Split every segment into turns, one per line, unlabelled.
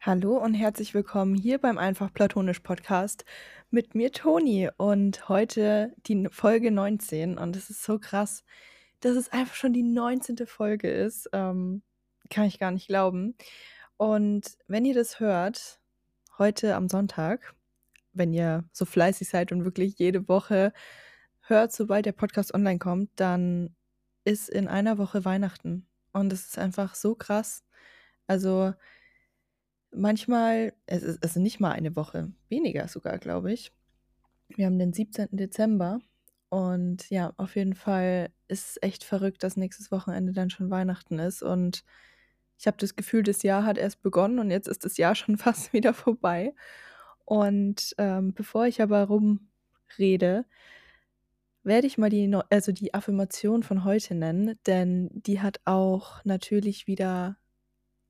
Hallo und herzlich willkommen hier beim Einfach Platonisch Podcast mit mir Toni und heute die Folge 19 und es ist so krass, dass es einfach schon die 19. Folge ist. Ähm, kann ich gar nicht glauben. Und wenn ihr das hört, heute am Sonntag, wenn ihr so fleißig seid und wirklich jede Woche hört, sobald der Podcast online kommt, dann ist in einer Woche Weihnachten. Und es ist einfach so krass. Also Manchmal es ist also nicht mal eine Woche, weniger sogar, glaube ich. Wir haben den 17. Dezember und ja, auf jeden Fall ist es echt verrückt, dass nächstes Wochenende dann schon Weihnachten ist und ich habe das Gefühl, das Jahr hat erst begonnen und jetzt ist das Jahr schon fast wieder vorbei. Und, ähm, bevor ich aber rumrede, werde ich mal die also die Affirmation von heute nennen, denn die hat auch natürlich wieder,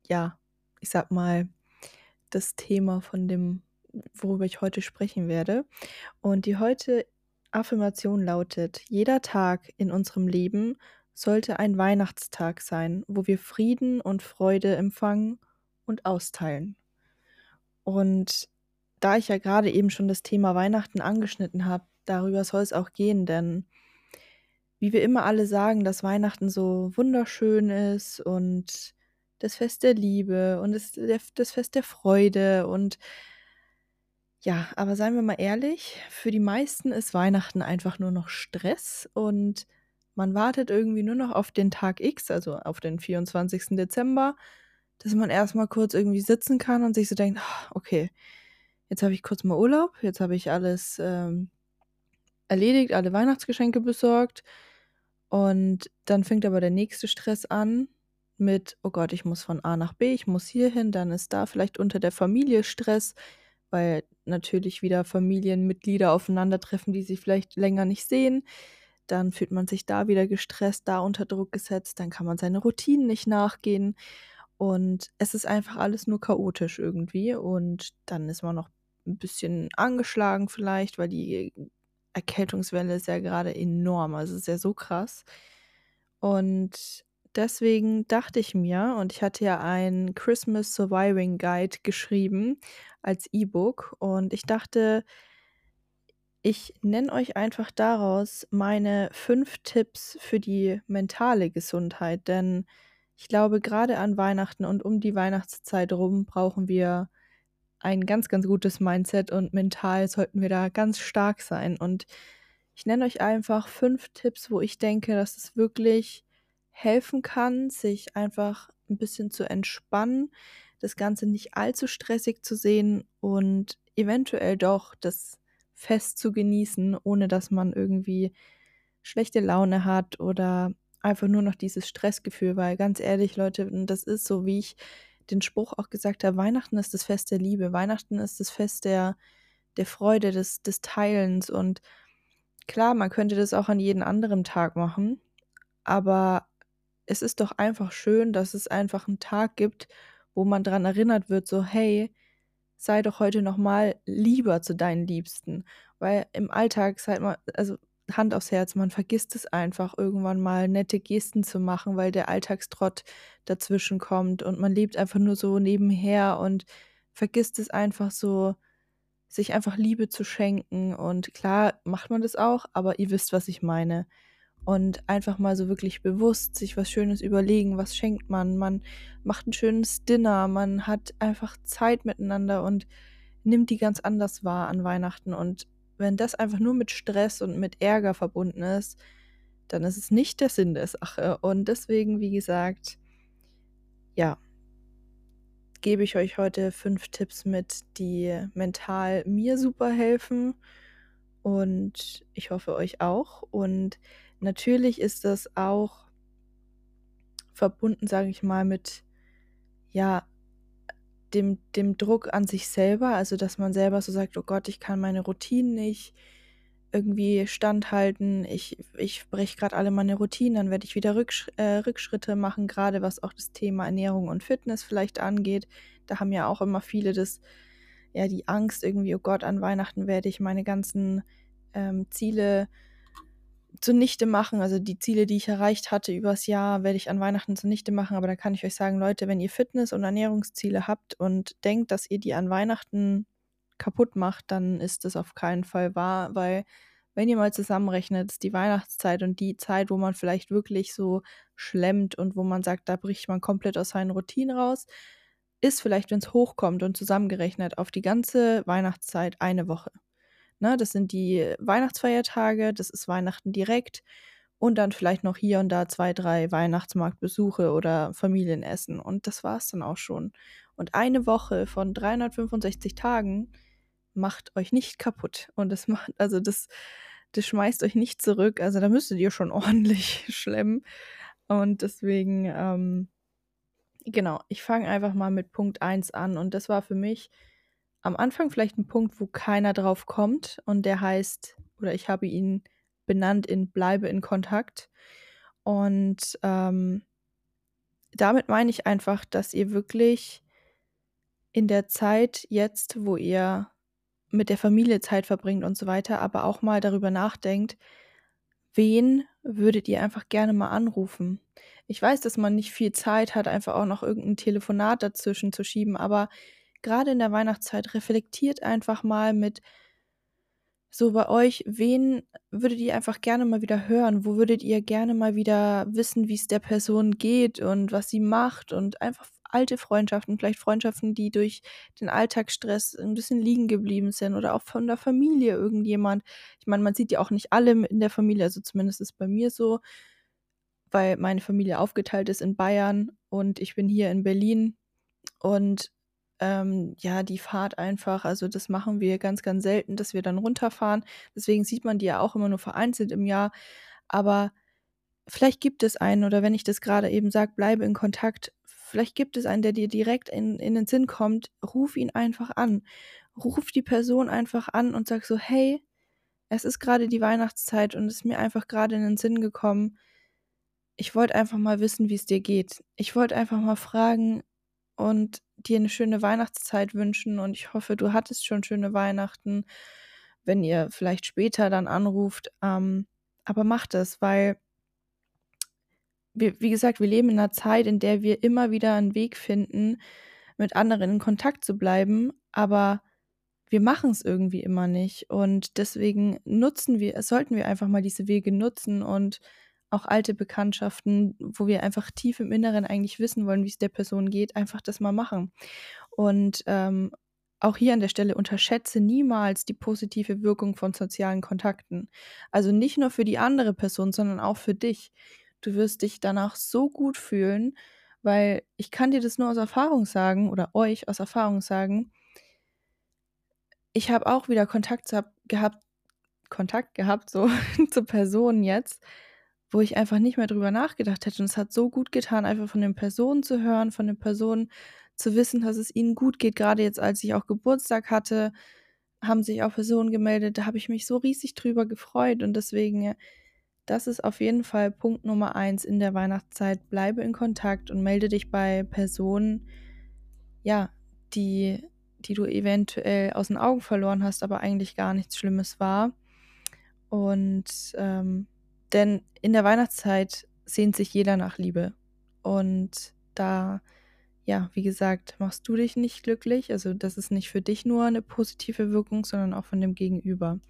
ja, ich sage mal das Thema von dem, worüber ich heute sprechen werde. Und die heute Affirmation lautet, jeder Tag in unserem Leben sollte ein Weihnachtstag sein, wo wir Frieden und Freude empfangen und austeilen. Und da ich ja gerade eben schon das Thema Weihnachten angeschnitten habe, darüber soll es auch gehen, denn wie wir immer alle sagen, dass Weihnachten so wunderschön ist und das Fest der Liebe und das, das Fest der Freude und ja, aber seien wir mal ehrlich, für die meisten ist Weihnachten einfach nur noch Stress und man wartet irgendwie nur noch auf den Tag X, also auf den 24. Dezember, dass man erstmal kurz irgendwie sitzen kann und sich so denkt, ah, okay, jetzt habe ich kurz mal Urlaub, jetzt habe ich alles ähm, erledigt, alle Weihnachtsgeschenke besorgt und dann fängt aber der nächste Stress an mit, oh Gott, ich muss von A nach B, ich muss hier hin, dann ist da vielleicht unter der Familie Stress, weil natürlich wieder Familienmitglieder aufeinandertreffen, die sich vielleicht länger nicht sehen. Dann fühlt man sich da wieder gestresst, da unter Druck gesetzt, dann kann man seine Routinen nicht nachgehen. Und es ist einfach alles nur chaotisch irgendwie. Und dann ist man noch ein bisschen angeschlagen vielleicht, weil die Erkältungswelle ist ja gerade enorm. Also es ist ja so krass. Und deswegen dachte ich mir, und ich hatte ja einen Christmas Surviving Guide geschrieben als E-Book, und ich dachte, ich nenne euch einfach daraus meine fünf Tipps für die mentale Gesundheit, denn ich glaube, gerade an Weihnachten und um die Weihnachtszeit rum brauchen wir ein ganz, ganz gutes Mindset und mental sollten wir da ganz stark sein. Und ich nenne euch einfach fünf Tipps, wo ich denke, dass es wirklich helfen kann, sich einfach ein bisschen zu entspannen, das Ganze nicht allzu stressig zu sehen und eventuell doch das Fest zu genießen, ohne dass man irgendwie schlechte Laune hat oder einfach nur noch dieses Stressgefühl, weil ganz ehrlich, Leute, das ist so, wie ich den Spruch auch gesagt habe, Weihnachten ist das Fest der Liebe, Weihnachten ist das Fest der, der Freude, des, des Teilens. Und klar, man könnte das auch an jeden anderen Tag machen, aber es ist doch einfach schön, dass es einfach einen Tag gibt, wo man daran erinnert wird, so hey, sei doch heute noch mal lieber zu deinen Liebsten, weil im Alltag seid man also Hand aufs Herz, man vergisst es einfach irgendwann mal nette Gesten zu machen, weil der Alltagstrott dazwischen kommt und man lebt einfach nur so nebenher und vergisst es einfach so sich einfach Liebe zu schenken. Und klar macht man das auch, aber ihr wisst, was ich meine und einfach mal so wirklich bewusst sich was Schönes überlegen, was schenkt man. Man macht ein schönes Dinner, man hat einfach Zeit miteinander und nimmt die ganz anders wahr an Weihnachten. Und wenn das einfach nur mit Stress und mit Ärger verbunden ist, dann ist es nicht der Sinn der Sache. Und deswegen, wie gesagt, ja, gebe ich euch heute fünf Tipps mit, die mental mir super helfen. Und ich hoffe euch auch. Und Natürlich ist das auch verbunden, sage ich mal, mit ja, dem, dem Druck an sich selber, also dass man selber so sagt, oh Gott, ich kann meine Routinen nicht irgendwie standhalten, ich, ich breche gerade alle meine Routinen, dann werde ich wieder Rücksch äh, Rückschritte machen, gerade was auch das Thema Ernährung und Fitness vielleicht angeht. Da haben ja auch immer viele das, ja, die Angst irgendwie, oh Gott, an Weihnachten werde ich meine ganzen ähm, Ziele zunichte machen. Also die Ziele, die ich erreicht hatte übers Jahr, werde ich an Weihnachten zunichte machen. Aber da kann ich euch sagen, Leute, wenn ihr Fitness- und Ernährungsziele habt und denkt, dass ihr die an Weihnachten kaputt macht, dann ist das auf keinen Fall wahr, weil wenn ihr mal zusammenrechnet, ist die Weihnachtszeit und die Zeit, wo man vielleicht wirklich so schlemmt und wo man sagt, da bricht man komplett aus seinen Routinen raus, ist vielleicht, wenn es hochkommt und zusammengerechnet auf die ganze Weihnachtszeit eine Woche. Ne, das sind die Weihnachtsfeiertage, das ist Weihnachten direkt und dann vielleicht noch hier und da zwei, drei Weihnachtsmarktbesuche oder Familienessen. Und das war es dann auch schon. Und eine Woche von 365 Tagen macht euch nicht kaputt. Und das macht, also das, das schmeißt euch nicht zurück. Also da müsstet ihr schon ordentlich schlemmen. Und deswegen, ähm, genau, ich fange einfach mal mit Punkt 1 an. Und das war für mich am Anfang vielleicht ein Punkt, wo keiner drauf kommt. Und der heißt, oder ich habe ihn benannt in Bleibe in Kontakt. Und ähm, damit meine ich einfach, dass ihr wirklich in der Zeit jetzt, wo ihr mit der Familie Zeit verbringt und so weiter, aber auch mal darüber nachdenkt, wen würdet ihr einfach gerne mal anrufen? Ich weiß, dass man nicht viel Zeit hat, einfach auch noch irgendein Telefonat dazwischen zu schieben, aber gerade in der Weihnachtszeit reflektiert einfach mal mit so bei euch, wen würdet ihr einfach gerne mal wieder hören? Wo würdet ihr gerne mal wieder wissen, wie es der Person geht und was sie macht und einfach alte Freundschaften, vielleicht Freundschaften, die durch den Alltagsstress ein bisschen liegen geblieben sind oder auch von der Familie irgendjemand. Ich meine, man sieht ja auch nicht alle in der Familie, also zumindest ist bei mir so, weil meine Familie aufgeteilt ist in Bayern und ich bin hier in Berlin und ähm, ja, die Fahrt einfach, also das machen wir ganz, ganz selten, dass wir dann runterfahren. Deswegen sieht man die ja auch immer nur vereinzelt im Jahr. Aber vielleicht gibt es einen, oder wenn ich das gerade eben sage, bleibe in Kontakt, Vielleicht gibt es einen, der dir direkt in, in den Sinn kommt. Ruf ihn einfach an. Ruf die Person einfach an und sag so, hey, es ist gerade die Weihnachtszeit und es ist mir einfach gerade in den Sinn gekommen. Ich wollte einfach mal wissen, wie es dir geht. Ich wollte einfach mal fragen und dir eine schöne Weihnachtszeit wünschen und ich hoffe, du hattest schon schöne Weihnachten, wenn ihr vielleicht später dann anruft. Ähm, aber macht es, weil wir, wie gesagt, wir leben in einer Zeit, in der wir immer wieder einen Weg finden, mit anderen in Kontakt zu bleiben, aber wir machen es irgendwie immer nicht. Und deswegen nutzen wir, sollten wir einfach mal diese Wege nutzen und auch alte Bekanntschaften, wo wir einfach tief im Inneren eigentlich wissen wollen, wie es der Person geht, einfach das mal machen. Und ähm, auch hier an der Stelle unterschätze niemals die positive Wirkung von sozialen Kontakten. Also nicht nur für die andere Person, sondern auch für dich. Du wirst dich danach so gut fühlen, weil ich kann dir das nur aus Erfahrung sagen oder euch aus Erfahrung sagen. Ich habe auch wieder Kontakt gehabt, Kontakt gehabt so zu Personen jetzt, wo ich einfach nicht mehr drüber nachgedacht hätte. Und es hat so gut getan, einfach von den Personen zu hören, von den Personen zu wissen, dass es ihnen gut geht. Gerade jetzt, als ich auch Geburtstag hatte, haben sich auch Personen gemeldet. Da habe ich mich so riesig drüber gefreut. Und deswegen das ist auf jeden Fall Punkt Nummer eins in der Weihnachtszeit. Bleibe in Kontakt und melde dich bei Personen, ja, die, die du eventuell aus den Augen verloren hast, aber eigentlich gar nichts Schlimmes war. Und ähm, denn in der Weihnachtszeit sehnt sich jeder nach Liebe. Und da, ja, wie gesagt, machst du dich nicht glücklich. Also das ist nicht für dich nur eine positive Wirkung, sondern auch von dem Gegenüber.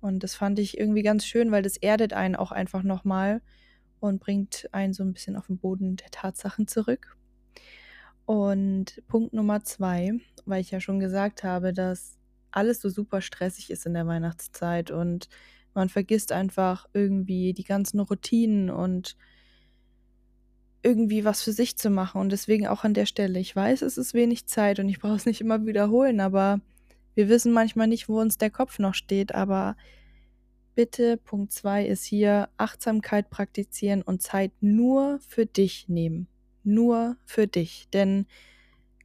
Und das fand ich irgendwie ganz schön, weil das erdet einen auch einfach nochmal und bringt einen so ein bisschen auf den Boden der Tatsachen zurück. Und Punkt Nummer zwei, weil ich ja schon gesagt habe, dass alles so super stressig ist in der Weihnachtszeit und man vergisst einfach irgendwie die ganzen Routinen und irgendwie was für sich zu machen. Und deswegen auch an der Stelle, ich weiß, es ist wenig Zeit und ich brauche es nicht immer wiederholen, aber wir wissen manchmal nicht, wo uns der Kopf noch steht, aber bitte, Punkt 2 ist hier, Achtsamkeit praktizieren und Zeit nur für dich nehmen. Nur für dich. Denn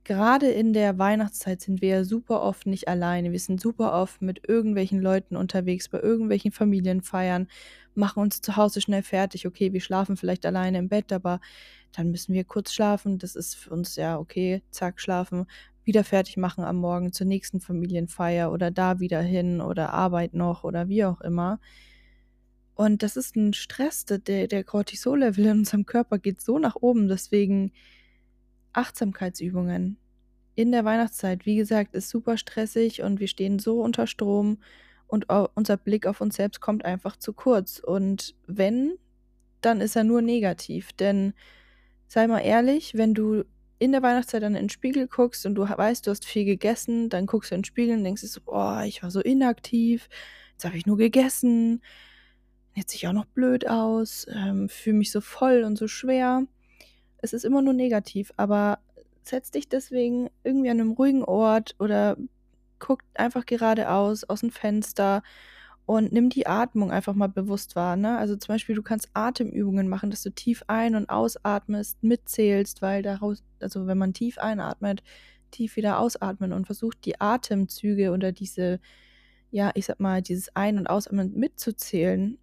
gerade in der Weihnachtszeit sind wir ja super oft nicht alleine. Wir sind super oft mit irgendwelchen Leuten unterwegs, bei irgendwelchen Familienfeiern, machen uns zu Hause schnell fertig. Okay, wir schlafen vielleicht alleine im Bett, aber dann müssen wir kurz schlafen. Das ist für uns ja okay, zack, schlafen wieder fertig machen am Morgen zur nächsten Familienfeier oder da wieder hin oder Arbeit noch oder wie auch immer. Und das ist ein Stress, der, der Cortisol-Level in unserem Körper geht so nach oben. Deswegen Achtsamkeitsübungen in der Weihnachtszeit, wie gesagt, ist super stressig und wir stehen so unter Strom und unser Blick auf uns selbst kommt einfach zu kurz. Und wenn, dann ist er nur negativ. Denn sei mal ehrlich, wenn du in der Weihnachtszeit dann in den Spiegel guckst und du weißt, du hast viel gegessen, dann guckst du in den Spiegel und denkst so, boah, ich war so inaktiv, jetzt habe ich nur gegessen, jetzt sehe ich auch noch blöd aus, ähm, fühle mich so voll und so schwer. Es ist immer nur negativ, aber setz dich deswegen irgendwie an einem ruhigen Ort oder guck einfach geradeaus aus dem Fenster und nimm die Atmung einfach mal bewusst wahr. Ne? Also zum Beispiel, du kannst Atemübungen machen, dass du tief ein- und ausatmest, mitzählst, weil daraus, also wenn man tief einatmet, tief wieder ausatmen und versucht, die Atemzüge oder diese, ja, ich sag mal, dieses Ein- und Ausatmen mitzuzählen,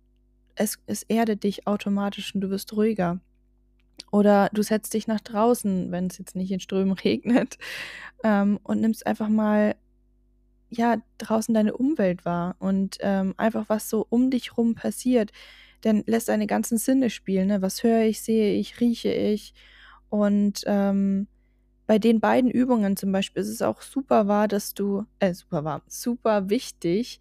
es, es erdet dich automatisch und du wirst ruhiger. Oder du setzt dich nach draußen, wenn es jetzt nicht in Strömen regnet, ähm, und nimmst einfach mal ja draußen deine Umwelt wahr und ähm, einfach was so um dich rum passiert. Dann lässt deine ganzen Sinne spielen. Ne? Was höre ich, sehe ich, rieche ich. Und ähm, bei den beiden Übungen zum Beispiel ist es auch super wahr, dass du, äh, super wahr, super wichtig,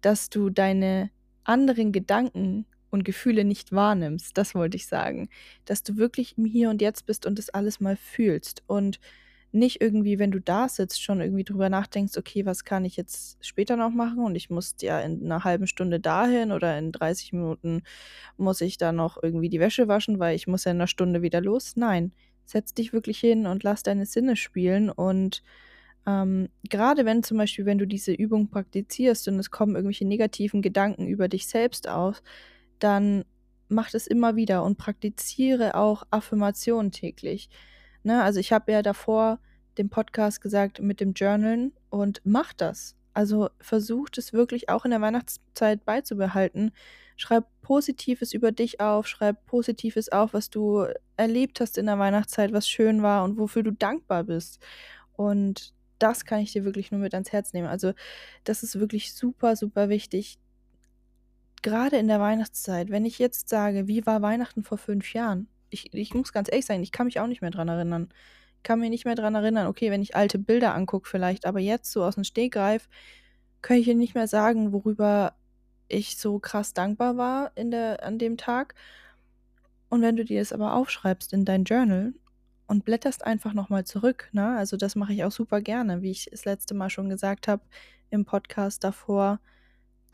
dass du deine anderen Gedanken und Gefühle nicht wahrnimmst. Das wollte ich sagen. Dass du wirklich im Hier und Jetzt bist und das alles mal fühlst. Und nicht irgendwie, wenn du da sitzt, schon irgendwie drüber nachdenkst, okay, was kann ich jetzt später noch machen und ich muss ja in einer halben Stunde dahin oder in 30 Minuten muss ich da noch irgendwie die Wäsche waschen, weil ich muss ja in einer Stunde wieder los. Nein, setz dich wirklich hin und lass deine Sinne spielen und ähm, gerade wenn zum Beispiel, wenn du diese Übung praktizierst und es kommen irgendwelche negativen Gedanken über dich selbst aus, dann mach es immer wieder und praktiziere auch Affirmationen täglich. Ne? Also ich habe ja davor dem Podcast gesagt mit dem Journalen und mach das. Also versucht es wirklich auch in der Weihnachtszeit beizubehalten. Schreib Positives über dich auf, schreib Positives auf, was du erlebt hast in der Weihnachtszeit, was schön war und wofür du dankbar bist. Und das kann ich dir wirklich nur mit ans Herz nehmen. Also das ist wirklich super, super wichtig. Gerade in der Weihnachtszeit, wenn ich jetzt sage, wie war Weihnachten vor fünf Jahren? Ich, ich muss ganz ehrlich sein, ich kann mich auch nicht mehr dran erinnern. Ich kann mich nicht mehr dran erinnern, okay, wenn ich alte Bilder angucke vielleicht, aber jetzt so aus dem Stegreif, kann ich dir nicht mehr sagen, worüber ich so krass dankbar war in der, an dem Tag. Und wenn du dir das aber aufschreibst in dein Journal und blätterst einfach nochmal zurück. Ne? Also das mache ich auch super gerne, wie ich das letzte Mal schon gesagt habe im Podcast davor,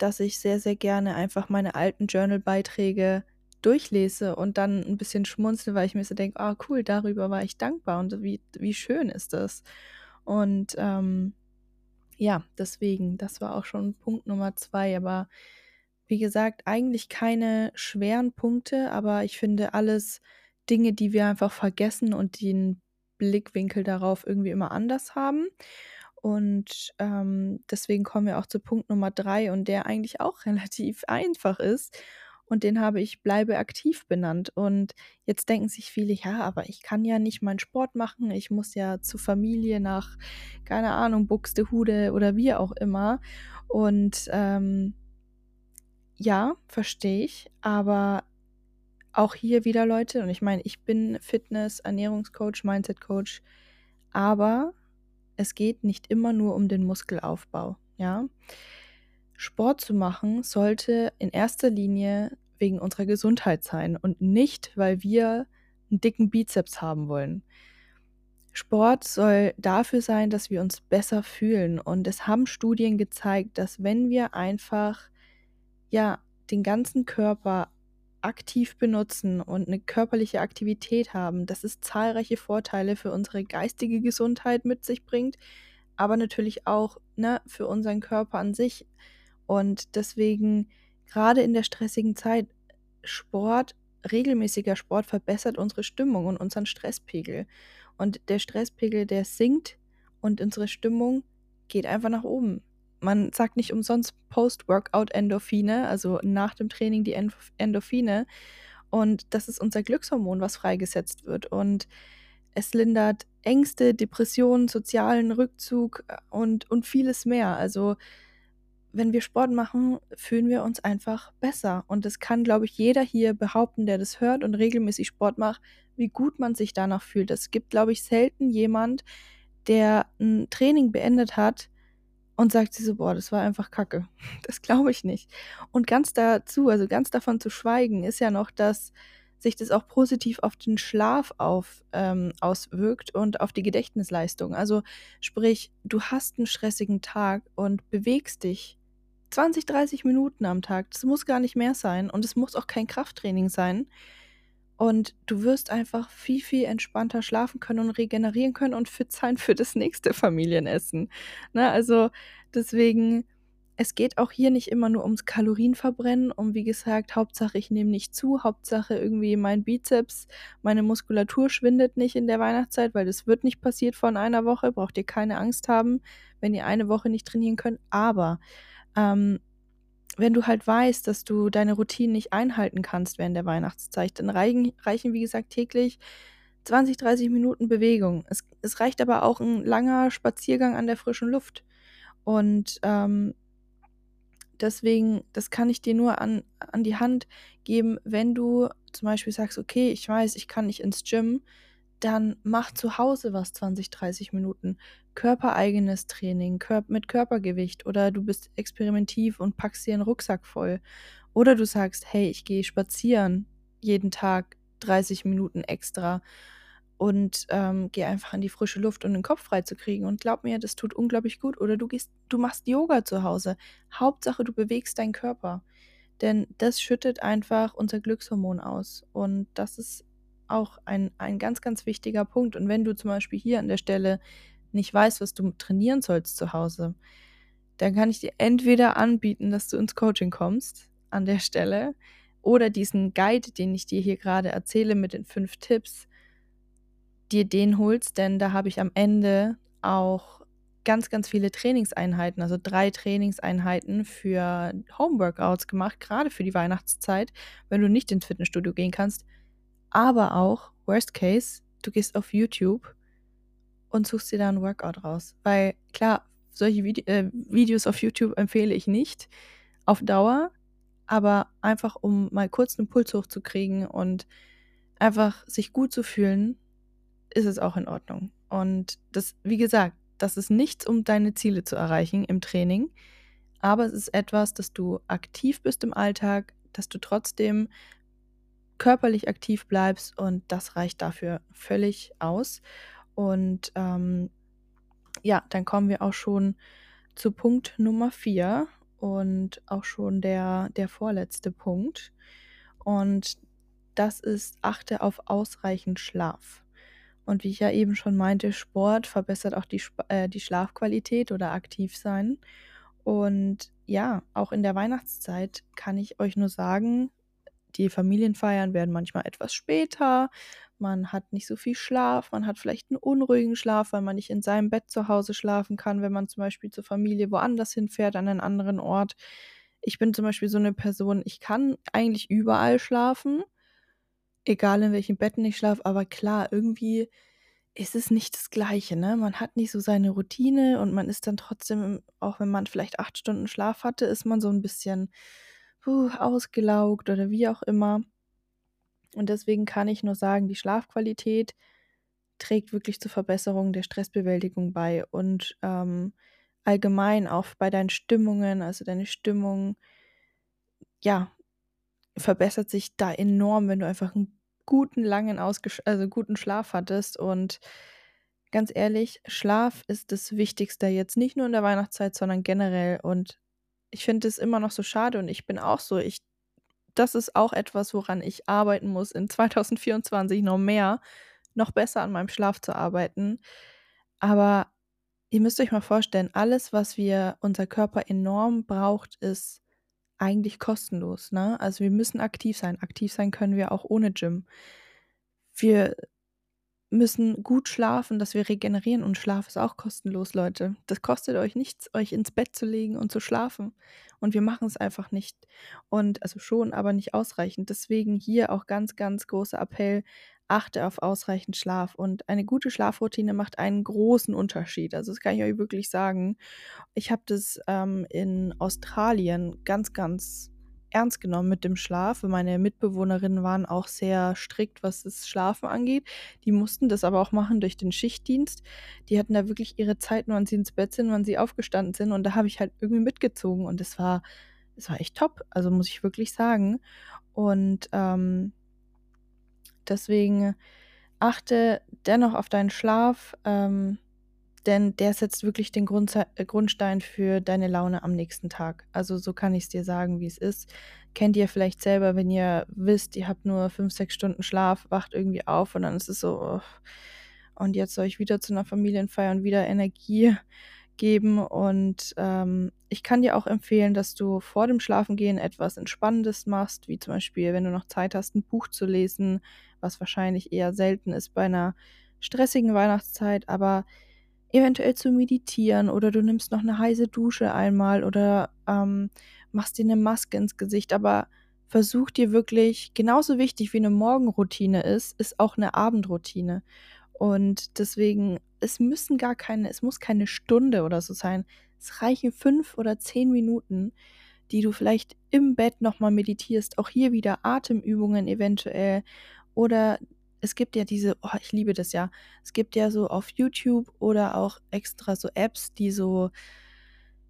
dass ich sehr, sehr gerne einfach meine alten Journal-Beiträge durchlese und dann ein bisschen schmunzel, weil ich mir so denke, ah cool, darüber war ich dankbar und wie, wie schön ist das. Und ähm, ja, deswegen, das war auch schon Punkt Nummer zwei, aber wie gesagt, eigentlich keine schweren Punkte, aber ich finde alles Dinge, die wir einfach vergessen und den Blickwinkel darauf irgendwie immer anders haben. Und ähm, deswegen kommen wir auch zu Punkt Nummer drei und der eigentlich auch relativ einfach ist. Und den habe ich Bleibe aktiv benannt. Und jetzt denken sich viele, ja, aber ich kann ja nicht meinen Sport machen. Ich muss ja zur Familie nach, keine Ahnung, Buxtehude oder wie auch immer. Und ähm, ja, verstehe ich. Aber auch hier wieder Leute, und ich meine, ich bin Fitness, Ernährungscoach, Mindset-Coach, aber es geht nicht immer nur um den Muskelaufbau, ja. Sport zu machen sollte in erster Linie wegen unserer Gesundheit sein und nicht, weil wir einen dicken Bizeps haben wollen. Sport soll dafür sein, dass wir uns besser fühlen und es haben Studien gezeigt, dass wenn wir einfach ja den ganzen Körper aktiv benutzen und eine körperliche Aktivität haben, dass es zahlreiche Vorteile für unsere geistige Gesundheit mit sich bringt, aber natürlich auch ne, für unseren Körper an sich. Und deswegen, gerade in der stressigen Zeit, Sport, regelmäßiger Sport verbessert unsere Stimmung und unseren Stresspegel. Und der Stresspegel, der sinkt und unsere Stimmung geht einfach nach oben man sagt nicht umsonst Post-Workout-Endorphine, also nach dem Training die Endorphine. Und das ist unser Glückshormon, was freigesetzt wird. Und es lindert Ängste, Depressionen, sozialen Rückzug äh, und, und vieles mehr. Also wenn wir Sport machen, fühlen wir uns einfach besser. Und das kann, glaube ich, jeder hier behaupten, der das hört und regelmäßig Sport macht, wie gut man sich danach fühlt. Es gibt, glaube ich, selten jemand, der ein Training beendet hat und sagt sie so, boah, das war einfach Kacke. Das glaube ich nicht. Und ganz dazu, also ganz davon zu schweigen, ist ja noch, dass sich das auch positiv auf den Schlaf auf, ähm, auswirkt und auf die Gedächtnisleistung. Also sprich, du hast einen stressigen Tag und bewegst dich 20, 30 Minuten am Tag. Das muss gar nicht mehr sein und es muss auch kein Krafttraining sein. Und du wirst einfach viel, viel entspannter schlafen können und regenerieren können und fit sein für das nächste Familienessen. Ne? Also deswegen, es geht auch hier nicht immer nur ums Kalorienverbrennen, um wie gesagt, Hauptsache ich nehme nicht zu, Hauptsache irgendwie mein Bizeps, meine Muskulatur schwindet nicht in der Weihnachtszeit, weil das wird nicht passiert von einer Woche, braucht ihr keine Angst haben, wenn ihr eine Woche nicht trainieren könnt. Aber ähm, wenn du halt weißt, dass du deine Routinen nicht einhalten kannst während der Weihnachtszeit, dann reichen, reichen wie gesagt, täglich 20, 30 Minuten Bewegung. Es, es reicht aber auch ein langer Spaziergang an der frischen Luft. Und ähm, deswegen, das kann ich dir nur an, an die Hand geben, wenn du zum Beispiel sagst, okay, ich weiß, ich kann nicht ins Gym, dann mach zu Hause was 20, 30 Minuten. Körpereigenes Training Kör mit Körpergewicht oder du bist experimentativ und packst dir einen Rucksack voll. Oder du sagst, hey, ich gehe spazieren jeden Tag 30 Minuten extra und ähm, geh einfach in die frische Luft, um den Kopf frei zu kriegen. Und glaub mir, das tut unglaublich gut. Oder du gehst, du machst Yoga zu Hause. Hauptsache, du bewegst deinen Körper. Denn das schüttet einfach unser Glückshormon aus. Und das ist auch ein, ein ganz, ganz wichtiger Punkt. Und wenn du zum Beispiel hier an der Stelle nicht weißt, was du trainieren sollst zu Hause, dann kann ich dir entweder anbieten, dass du ins Coaching kommst an der Stelle oder diesen Guide, den ich dir hier gerade erzähle mit den fünf Tipps, dir den holst, denn da habe ich am Ende auch ganz, ganz viele Trainingseinheiten, also drei Trainingseinheiten für Homeworkouts gemacht, gerade für die Weihnachtszeit, wenn du nicht ins Fitnessstudio gehen kannst. Aber auch, worst case, du gehst auf YouTube und suchst dir da ein Workout raus. Weil klar, solche Vide äh, Videos auf YouTube empfehle ich nicht auf Dauer, aber einfach um mal kurz einen Puls hochzukriegen und einfach sich gut zu fühlen, ist es auch in Ordnung. Und das, wie gesagt, das ist nichts, um deine Ziele zu erreichen im Training, aber es ist etwas, dass du aktiv bist im Alltag, dass du trotzdem körperlich aktiv bleibst und das reicht dafür völlig aus. Und ähm, ja, dann kommen wir auch schon zu Punkt Nummer vier und auch schon der, der vorletzte Punkt. Und das ist, achte auf ausreichend Schlaf. Und wie ich ja eben schon meinte, Sport verbessert auch die, äh, die Schlafqualität oder aktiv sein. Und ja, auch in der Weihnachtszeit kann ich euch nur sagen, die Familienfeiern werden manchmal etwas später, man hat nicht so viel Schlaf, man hat vielleicht einen unruhigen Schlaf, weil man nicht in seinem Bett zu Hause schlafen kann, wenn man zum Beispiel zur Familie woanders hinfährt, an einen anderen Ort. Ich bin zum Beispiel so eine Person, ich kann eigentlich überall schlafen, egal in welchem Betten ich schlafe, aber klar, irgendwie ist es nicht das Gleiche, ne? Man hat nicht so seine Routine und man ist dann trotzdem, auch wenn man vielleicht acht Stunden Schlaf hatte, ist man so ein bisschen puh, ausgelaugt oder wie auch immer. Und deswegen kann ich nur sagen, die Schlafqualität trägt wirklich zur Verbesserung der Stressbewältigung bei und ähm, allgemein auch bei deinen Stimmungen, also deine Stimmung, ja, verbessert sich da enorm, wenn du einfach einen guten, langen, Ausgesch also guten Schlaf hattest. Und ganz ehrlich, Schlaf ist das Wichtigste jetzt nicht nur in der Weihnachtszeit, sondern generell. Und ich finde es immer noch so schade und ich bin auch so, ich das ist auch etwas, woran ich arbeiten muss in 2024 noch mehr, noch besser an meinem Schlaf zu arbeiten. Aber ihr müsst euch mal vorstellen, alles, was wir unser Körper enorm braucht, ist eigentlich kostenlos, ne? Also wir müssen aktiv sein. Aktiv sein können wir auch ohne Gym. Wir müssen gut schlafen, dass wir regenerieren und Schlaf ist auch kostenlos, Leute. Das kostet euch nichts, euch ins Bett zu legen und zu schlafen. Und wir machen es einfach nicht. Und also schon, aber nicht ausreichend. Deswegen hier auch ganz, ganz großer Appell. achte auf ausreichend Schlaf. Und eine gute Schlafroutine macht einen großen Unterschied. Also das kann ich euch wirklich sagen. Ich habe das ähm, in Australien ganz, ganz ernst genommen mit dem Schlaf. Meine Mitbewohnerinnen waren auch sehr strikt, was das Schlafen angeht. Die mussten das aber auch machen durch den Schichtdienst. Die hatten da wirklich ihre Zeiten, wann sie ins Bett sind, wann sie aufgestanden sind. Und da habe ich halt irgendwie mitgezogen. Und das war, das war echt top. Also muss ich wirklich sagen. Und ähm, deswegen achte dennoch auf deinen Schlaf. Ähm, denn der setzt wirklich den Grundze äh, Grundstein für deine Laune am nächsten Tag. Also so kann ich es dir sagen, wie es ist. Kennt ihr vielleicht selber, wenn ihr wisst, ihr habt nur fünf, sechs Stunden Schlaf, wacht irgendwie auf und dann ist es so, und jetzt soll ich wieder zu einer Familienfeier und wieder Energie geben. Und ähm, ich kann dir auch empfehlen, dass du vor dem Schlafengehen etwas Entspannendes machst, wie zum Beispiel, wenn du noch Zeit hast, ein Buch zu lesen, was wahrscheinlich eher selten ist bei einer stressigen Weihnachtszeit, aber eventuell zu meditieren oder du nimmst noch eine heiße Dusche einmal oder ähm, machst dir eine Maske ins Gesicht. Aber versuch dir wirklich, genauso wichtig wie eine Morgenroutine ist, ist auch eine Abendroutine. Und deswegen, es müssen gar keine, es muss keine Stunde oder so sein. Es reichen fünf oder zehn Minuten, die du vielleicht im Bett nochmal meditierst. Auch hier wieder Atemübungen eventuell. Oder es gibt ja diese, oh, ich liebe das ja. Es gibt ja so auf YouTube oder auch extra so Apps, die so,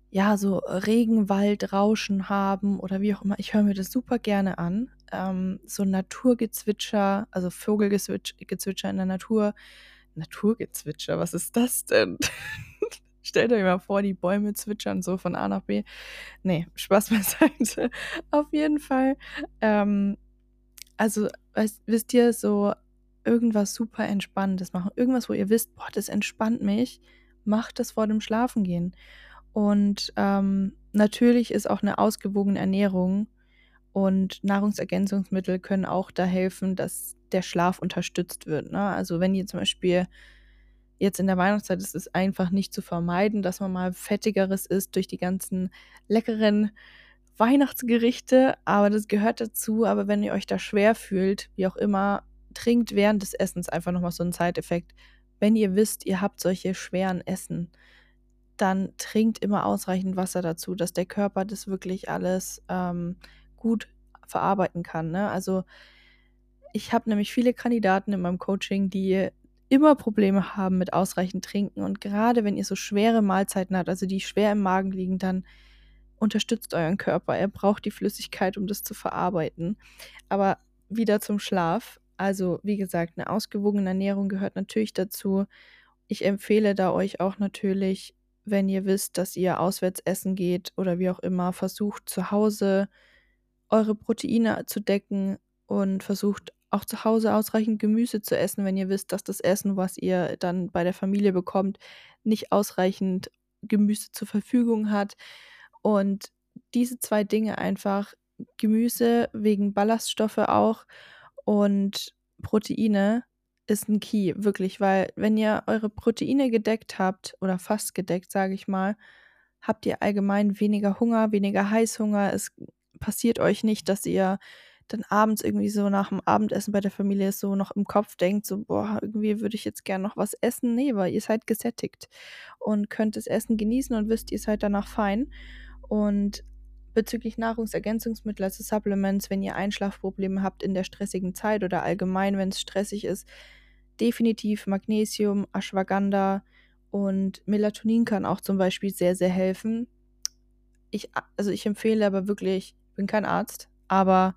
ja, so Regenwaldrauschen haben oder wie auch immer. Ich höre mir das super gerne an. Ähm, so Naturgezwitscher, also Vogelgezwitscher in der Natur. Naturgezwitscher, was ist das denn? Stellt euch mal vor, die Bäume zwitschern so von A nach B. Nee, Spaß beiseite. Auf jeden Fall. Ähm, also, weißt, wisst ihr, so irgendwas super Entspannendes machen. Irgendwas, wo ihr wisst, boah, das entspannt mich. Macht das vor dem Schlafengehen. Und ähm, natürlich ist auch eine ausgewogene Ernährung und Nahrungsergänzungsmittel können auch da helfen, dass der Schlaf unterstützt wird. Ne? Also wenn ihr zum Beispiel jetzt in der Weihnachtszeit ist es einfach nicht zu vermeiden, dass man mal fettigeres isst durch die ganzen leckeren Weihnachtsgerichte, aber das gehört dazu. Aber wenn ihr euch da schwer fühlt, wie auch immer, trinkt während des Essens einfach nochmal so einen Zeiteffekt. Wenn ihr wisst, ihr habt solche schweren Essen, dann trinkt immer ausreichend Wasser dazu, dass der Körper das wirklich alles ähm, gut verarbeiten kann. Ne? Also ich habe nämlich viele Kandidaten in meinem Coaching, die immer Probleme haben mit ausreichend Trinken. Und gerade wenn ihr so schwere Mahlzeiten habt, also die schwer im Magen liegen, dann unterstützt euren Körper. Er braucht die Flüssigkeit, um das zu verarbeiten. Aber wieder zum Schlaf. Also, wie gesagt, eine ausgewogene Ernährung gehört natürlich dazu. Ich empfehle da euch auch natürlich, wenn ihr wisst, dass ihr auswärts essen geht oder wie auch immer, versucht zu Hause eure Proteine zu decken und versucht auch zu Hause ausreichend Gemüse zu essen, wenn ihr wisst, dass das Essen, was ihr dann bei der Familie bekommt, nicht ausreichend Gemüse zur Verfügung hat. Und diese zwei Dinge einfach, Gemüse wegen Ballaststoffe auch und Proteine ist ein Key, wirklich, weil wenn ihr eure Proteine gedeckt habt oder fast gedeckt, sage ich mal, habt ihr allgemein weniger Hunger, weniger Heißhunger. Es passiert euch nicht, dass ihr dann abends irgendwie so nach dem Abendessen bei der Familie so noch im Kopf denkt, so, boah, irgendwie würde ich jetzt gerne noch was essen. Nee, weil ihr seid gesättigt und könnt das Essen genießen und wisst, ihr seid danach fein. Und bezüglich Nahrungsergänzungsmittel, also Supplements, wenn ihr Einschlafprobleme habt in der stressigen Zeit oder allgemein, wenn es stressig ist, definitiv Magnesium, Ashwagandha und Melatonin kann auch zum Beispiel sehr, sehr helfen. Ich, also ich empfehle aber wirklich, ich bin kein Arzt, aber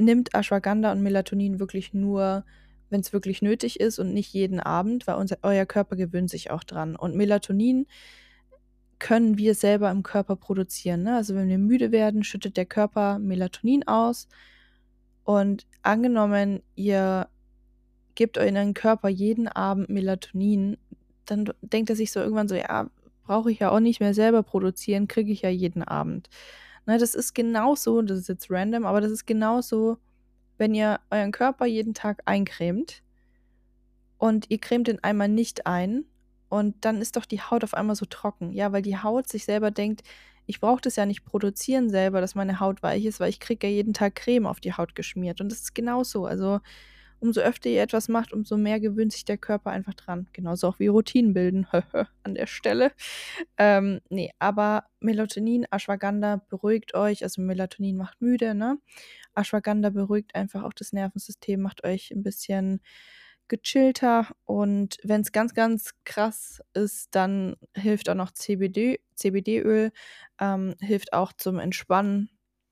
nimmt Ashwagandha und Melatonin wirklich nur, wenn es wirklich nötig ist und nicht jeden Abend, weil unser, euer Körper gewöhnt sich auch dran. Und Melatonin können wir selber im Körper produzieren. Ne? Also wenn wir müde werden, schüttet der Körper Melatonin aus. Und angenommen, ihr gebt euren Körper jeden Abend Melatonin, dann denkt er sich so irgendwann so, ja, brauche ich ja auch nicht mehr selber produzieren, kriege ich ja jeden Abend. Ne, das ist genauso, das ist jetzt random, aber das ist genauso, wenn ihr euren Körper jeden Tag eincremt und ihr cremt den einmal nicht ein, und dann ist doch die Haut auf einmal so trocken. Ja, weil die Haut sich selber denkt, ich brauche das ja nicht produzieren selber, dass meine Haut weich ist, weil ich kriege ja jeden Tag Creme auf die Haut geschmiert. Und das ist genau so. Also umso öfter ihr etwas macht, umso mehr gewöhnt sich der Körper einfach dran. Genauso auch wie Routinen bilden an der Stelle. Ähm, nee, aber Melatonin, Ashwagandha beruhigt euch. Also Melatonin macht müde, ne? Ashwagandha beruhigt einfach auch das Nervensystem, macht euch ein bisschen gechillter und wenn es ganz, ganz krass ist, dann hilft auch noch CBD, CBD-Öl, ähm, hilft auch zum Entspannen,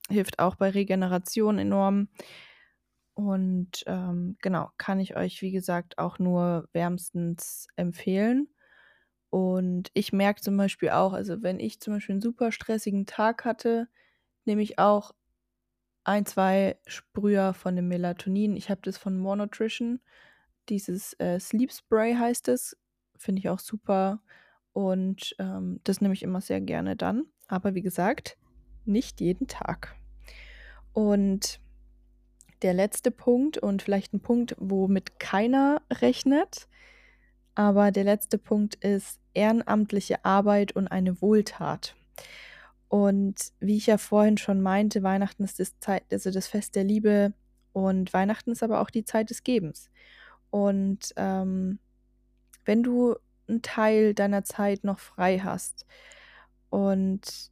hilft auch bei Regeneration enorm. Und ähm, genau, kann ich euch, wie gesagt, auch nur wärmstens empfehlen. Und ich merke zum Beispiel auch, also wenn ich zum Beispiel einen super stressigen Tag hatte, nehme ich auch ein, zwei Sprüher von dem Melatonin. Ich habe das von Monotrition, dieses äh, Sleep Spray heißt es. Finde ich auch super. Und ähm, das nehme ich immer sehr gerne dann. Aber wie gesagt, nicht jeden Tag. Und der letzte Punkt und vielleicht ein Punkt, womit keiner rechnet, aber der letzte Punkt ist ehrenamtliche Arbeit und eine Wohltat. Und wie ich ja vorhin schon meinte, Weihnachten ist das Zeit, also das Fest der Liebe und Weihnachten ist aber auch die Zeit des Gebens. Und ähm, wenn du einen Teil deiner Zeit noch frei hast und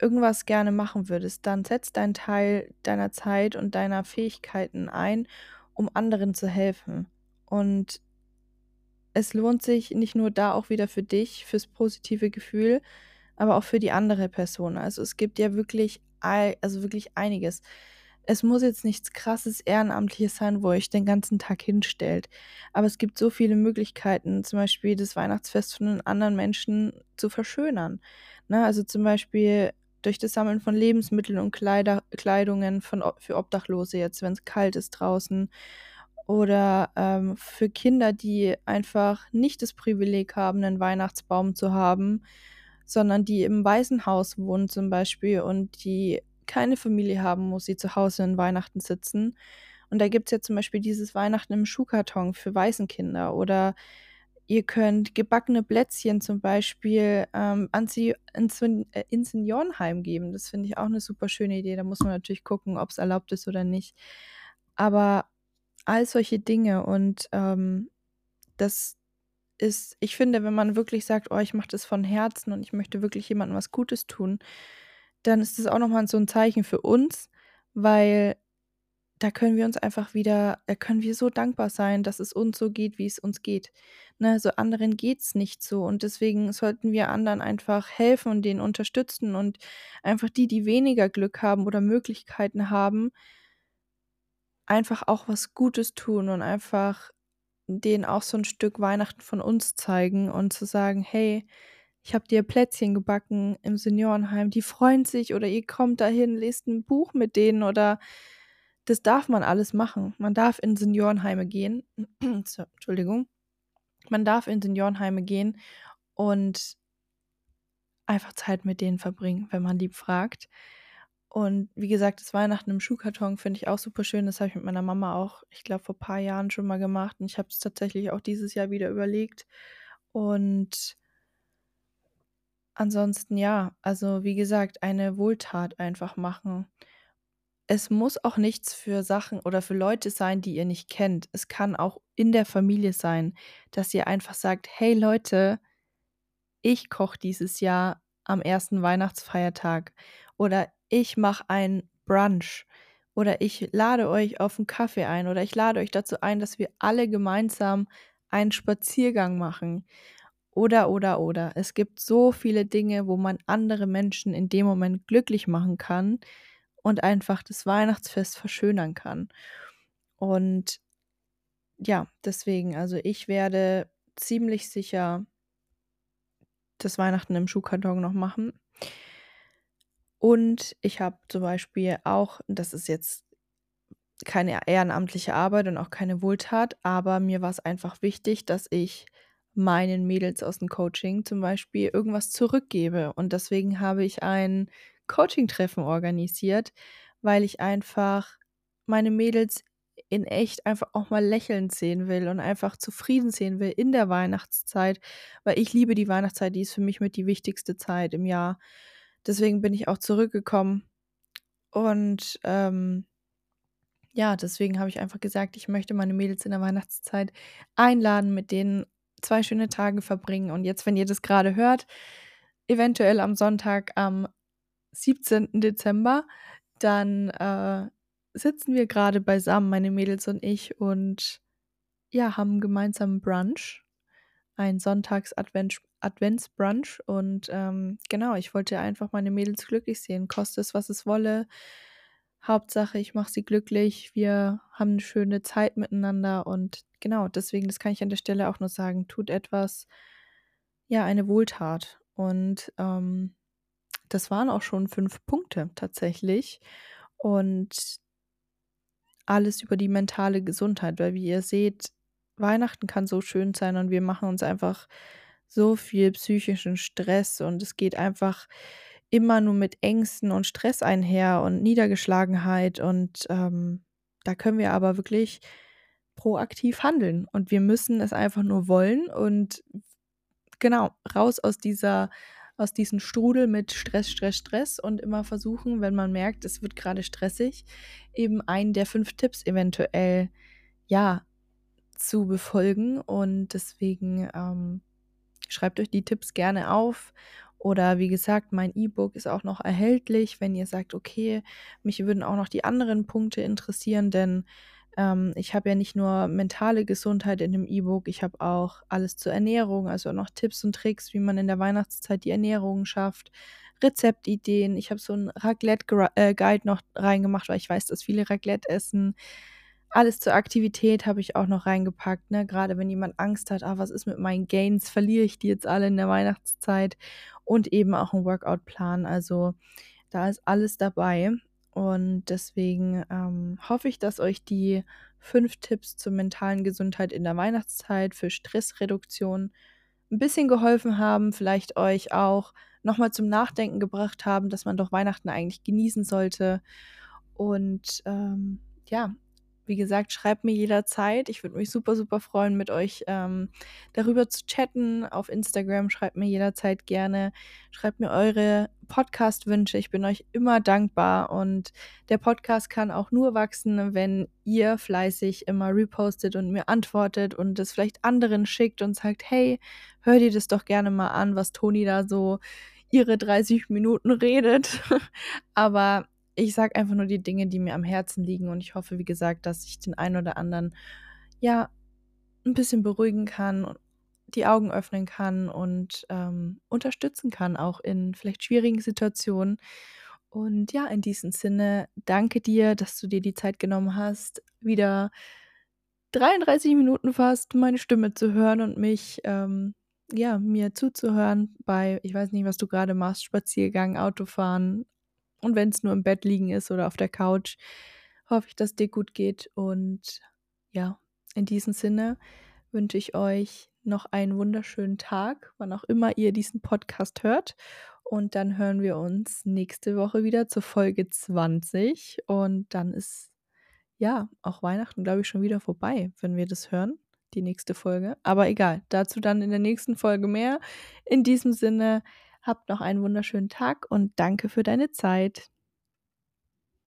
irgendwas gerne machen würdest, dann setz deinen Teil deiner Zeit und deiner Fähigkeiten ein, um anderen zu helfen. Und es lohnt sich nicht nur da auch wieder für dich, fürs positive Gefühl, aber auch für die andere Person. Also es gibt ja wirklich, also wirklich einiges. Es muss jetzt nichts krasses Ehrenamtliches sein, wo ihr euch den ganzen Tag hinstellt. Aber es gibt so viele Möglichkeiten, zum Beispiel das Weihnachtsfest von anderen Menschen zu verschönern. Ne? Also zum Beispiel durch das Sammeln von Lebensmitteln und Kleider, Kleidungen von, für Obdachlose jetzt, wenn es kalt ist draußen. Oder ähm, für Kinder, die einfach nicht das Privileg haben, einen Weihnachtsbaum zu haben, sondern die im Waisenhaus wohnen zum Beispiel und die keine Familie haben, muss sie zu Hause in Weihnachten sitzen. Und da gibt es ja zum Beispiel dieses Weihnachten im Schuhkarton für Waisenkinder oder ihr könnt gebackene Plätzchen zum Beispiel ähm, an sie ins, äh, ins Seniorenheim geben. Das finde ich auch eine super schöne Idee. Da muss man natürlich gucken, ob es erlaubt ist oder nicht. Aber all solche Dinge und ähm, das ist, ich finde, wenn man wirklich sagt, oh, ich mache das von Herzen und ich möchte wirklich jemandem was Gutes tun, dann ist das auch nochmal so ein Zeichen für uns, weil da können wir uns einfach wieder, da können wir so dankbar sein, dass es uns so geht, wie es uns geht. Ne, so anderen geht es nicht so und deswegen sollten wir anderen einfach helfen und denen unterstützen und einfach die, die weniger Glück haben oder Möglichkeiten haben, einfach auch was Gutes tun und einfach denen auch so ein Stück Weihnachten von uns zeigen und zu sagen: „Hey, ich habe dir Plätzchen gebacken im Seniorenheim.“ Die freuen sich oder ihr kommt dahin, lest ein Buch mit denen oder das darf man alles machen. Man darf in Seniorenheime gehen. Entschuldigung. Man darf in Seniorenheime gehen und einfach Zeit mit denen verbringen, wenn man lieb fragt. Und wie gesagt, das Weihnachten im Schuhkarton finde ich auch super schön. Das habe ich mit meiner Mama auch, ich glaube, vor ein paar Jahren schon mal gemacht. Und ich habe es tatsächlich auch dieses Jahr wieder überlegt. Und ansonsten ja, also wie gesagt, eine Wohltat einfach machen. Es muss auch nichts für Sachen oder für Leute sein, die ihr nicht kennt. Es kann auch in der Familie sein, dass ihr einfach sagt: „Hey Leute, ich koche dieses Jahr am ersten Weihnachtsfeiertag“ oder ich mache ein Brunch oder ich lade euch auf einen Kaffee ein oder ich lade euch dazu ein, dass wir alle gemeinsam einen Spaziergang machen. Oder, oder, oder. Es gibt so viele Dinge, wo man andere Menschen in dem Moment glücklich machen kann und einfach das Weihnachtsfest verschönern kann. Und ja, deswegen, also ich werde ziemlich sicher das Weihnachten im Schuhkarton noch machen. Und ich habe zum Beispiel auch, das ist jetzt keine ehrenamtliche Arbeit und auch keine Wohltat, aber mir war es einfach wichtig, dass ich meinen Mädels aus dem Coaching zum Beispiel irgendwas zurückgebe. Und deswegen habe ich ein Coaching-Treffen organisiert, weil ich einfach meine Mädels in echt einfach auch mal lächelnd sehen will und einfach zufrieden sehen will in der Weihnachtszeit, weil ich liebe die Weihnachtszeit, die ist für mich mit die wichtigste Zeit im Jahr. Deswegen bin ich auch zurückgekommen und ähm, ja, deswegen habe ich einfach gesagt, ich möchte meine Mädels in der Weihnachtszeit einladen, mit denen zwei schöne Tage verbringen. Und jetzt, wenn ihr das gerade hört, eventuell am Sonntag am 17. Dezember, dann äh, sitzen wir gerade beisammen, meine Mädels und ich, und ja, haben gemeinsam Brunch, ein Sonntags-Adventsbrunch. Und ähm, genau, ich wollte einfach meine Mädels glücklich sehen, koste es, was es wolle. Hauptsache, ich mache sie glücklich. Wir haben eine schöne Zeit miteinander und genau, deswegen, das kann ich an der Stelle auch nur sagen, tut etwas, ja, eine Wohltat. Und ähm, das waren auch schon fünf Punkte tatsächlich. Und alles über die mentale Gesundheit, weil wie ihr seht, Weihnachten kann so schön sein und wir machen uns einfach so viel psychischen Stress und es geht einfach immer nur mit Ängsten und Stress einher und Niedergeschlagenheit und ähm, da können wir aber wirklich proaktiv handeln und wir müssen es einfach nur wollen und genau raus aus dieser aus diesem Strudel mit Stress, Stress, Stress und immer versuchen, wenn man merkt, es wird gerade stressig, eben einen der fünf Tipps eventuell ja zu befolgen und deswegen ähm, schreibt euch die Tipps gerne auf oder wie gesagt, mein E-Book ist auch noch erhältlich, wenn ihr sagt, okay, mich würden auch noch die anderen Punkte interessieren, denn ähm, ich habe ja nicht nur mentale Gesundheit in dem E-Book, ich habe auch alles zur Ernährung, also noch Tipps und Tricks, wie man in der Weihnachtszeit die Ernährung schafft, Rezeptideen. Ich habe so einen Raclette-Guide äh, noch reingemacht, weil ich weiß, dass viele Raclette essen. Alles zur Aktivität habe ich auch noch reingepackt, ne? Gerade wenn jemand Angst hat, ah, was ist mit meinen Gains? Verliere ich die jetzt alle in der Weihnachtszeit? Und eben auch ein Workout-Plan. Also da ist alles dabei. Und deswegen ähm, hoffe ich, dass euch die fünf Tipps zur mentalen Gesundheit in der Weihnachtszeit für Stressreduktion ein bisschen geholfen haben, vielleicht euch auch nochmal zum Nachdenken gebracht haben, dass man doch Weihnachten eigentlich genießen sollte. Und ähm, ja, wie gesagt, schreibt mir jederzeit. Ich würde mich super, super freuen, mit euch ähm, darüber zu chatten. Auf Instagram schreibt mir jederzeit gerne. Schreibt mir eure Podcast-Wünsche. Ich bin euch immer dankbar. Und der Podcast kann auch nur wachsen, wenn ihr fleißig immer repostet und mir antwortet und es vielleicht anderen schickt und sagt, hey, hör dir das doch gerne mal an, was Toni da so ihre 30 Minuten redet. Aber ich sage einfach nur die Dinge, die mir am Herzen liegen und ich hoffe, wie gesagt, dass ich den einen oder anderen ja ein bisschen beruhigen kann, die Augen öffnen kann und ähm, unterstützen kann, auch in vielleicht schwierigen Situationen. Und ja, in diesem Sinne, danke dir, dass du dir die Zeit genommen hast, wieder 33 Minuten fast meine Stimme zu hören und mich, ähm, ja, mir zuzuhören bei, ich weiß nicht, was du gerade machst, Spaziergang, Autofahren, und wenn es nur im Bett liegen ist oder auf der Couch, hoffe ich, dass dir gut geht. Und ja, in diesem Sinne wünsche ich euch noch einen wunderschönen Tag, wann auch immer ihr diesen Podcast hört. Und dann hören wir uns nächste Woche wieder zur Folge 20. Und dann ist ja auch Weihnachten, glaube ich, schon wieder vorbei, wenn wir das hören, die nächste Folge. Aber egal, dazu dann in der nächsten Folge mehr. In diesem Sinne, Habt noch einen wunderschönen Tag und danke für deine Zeit.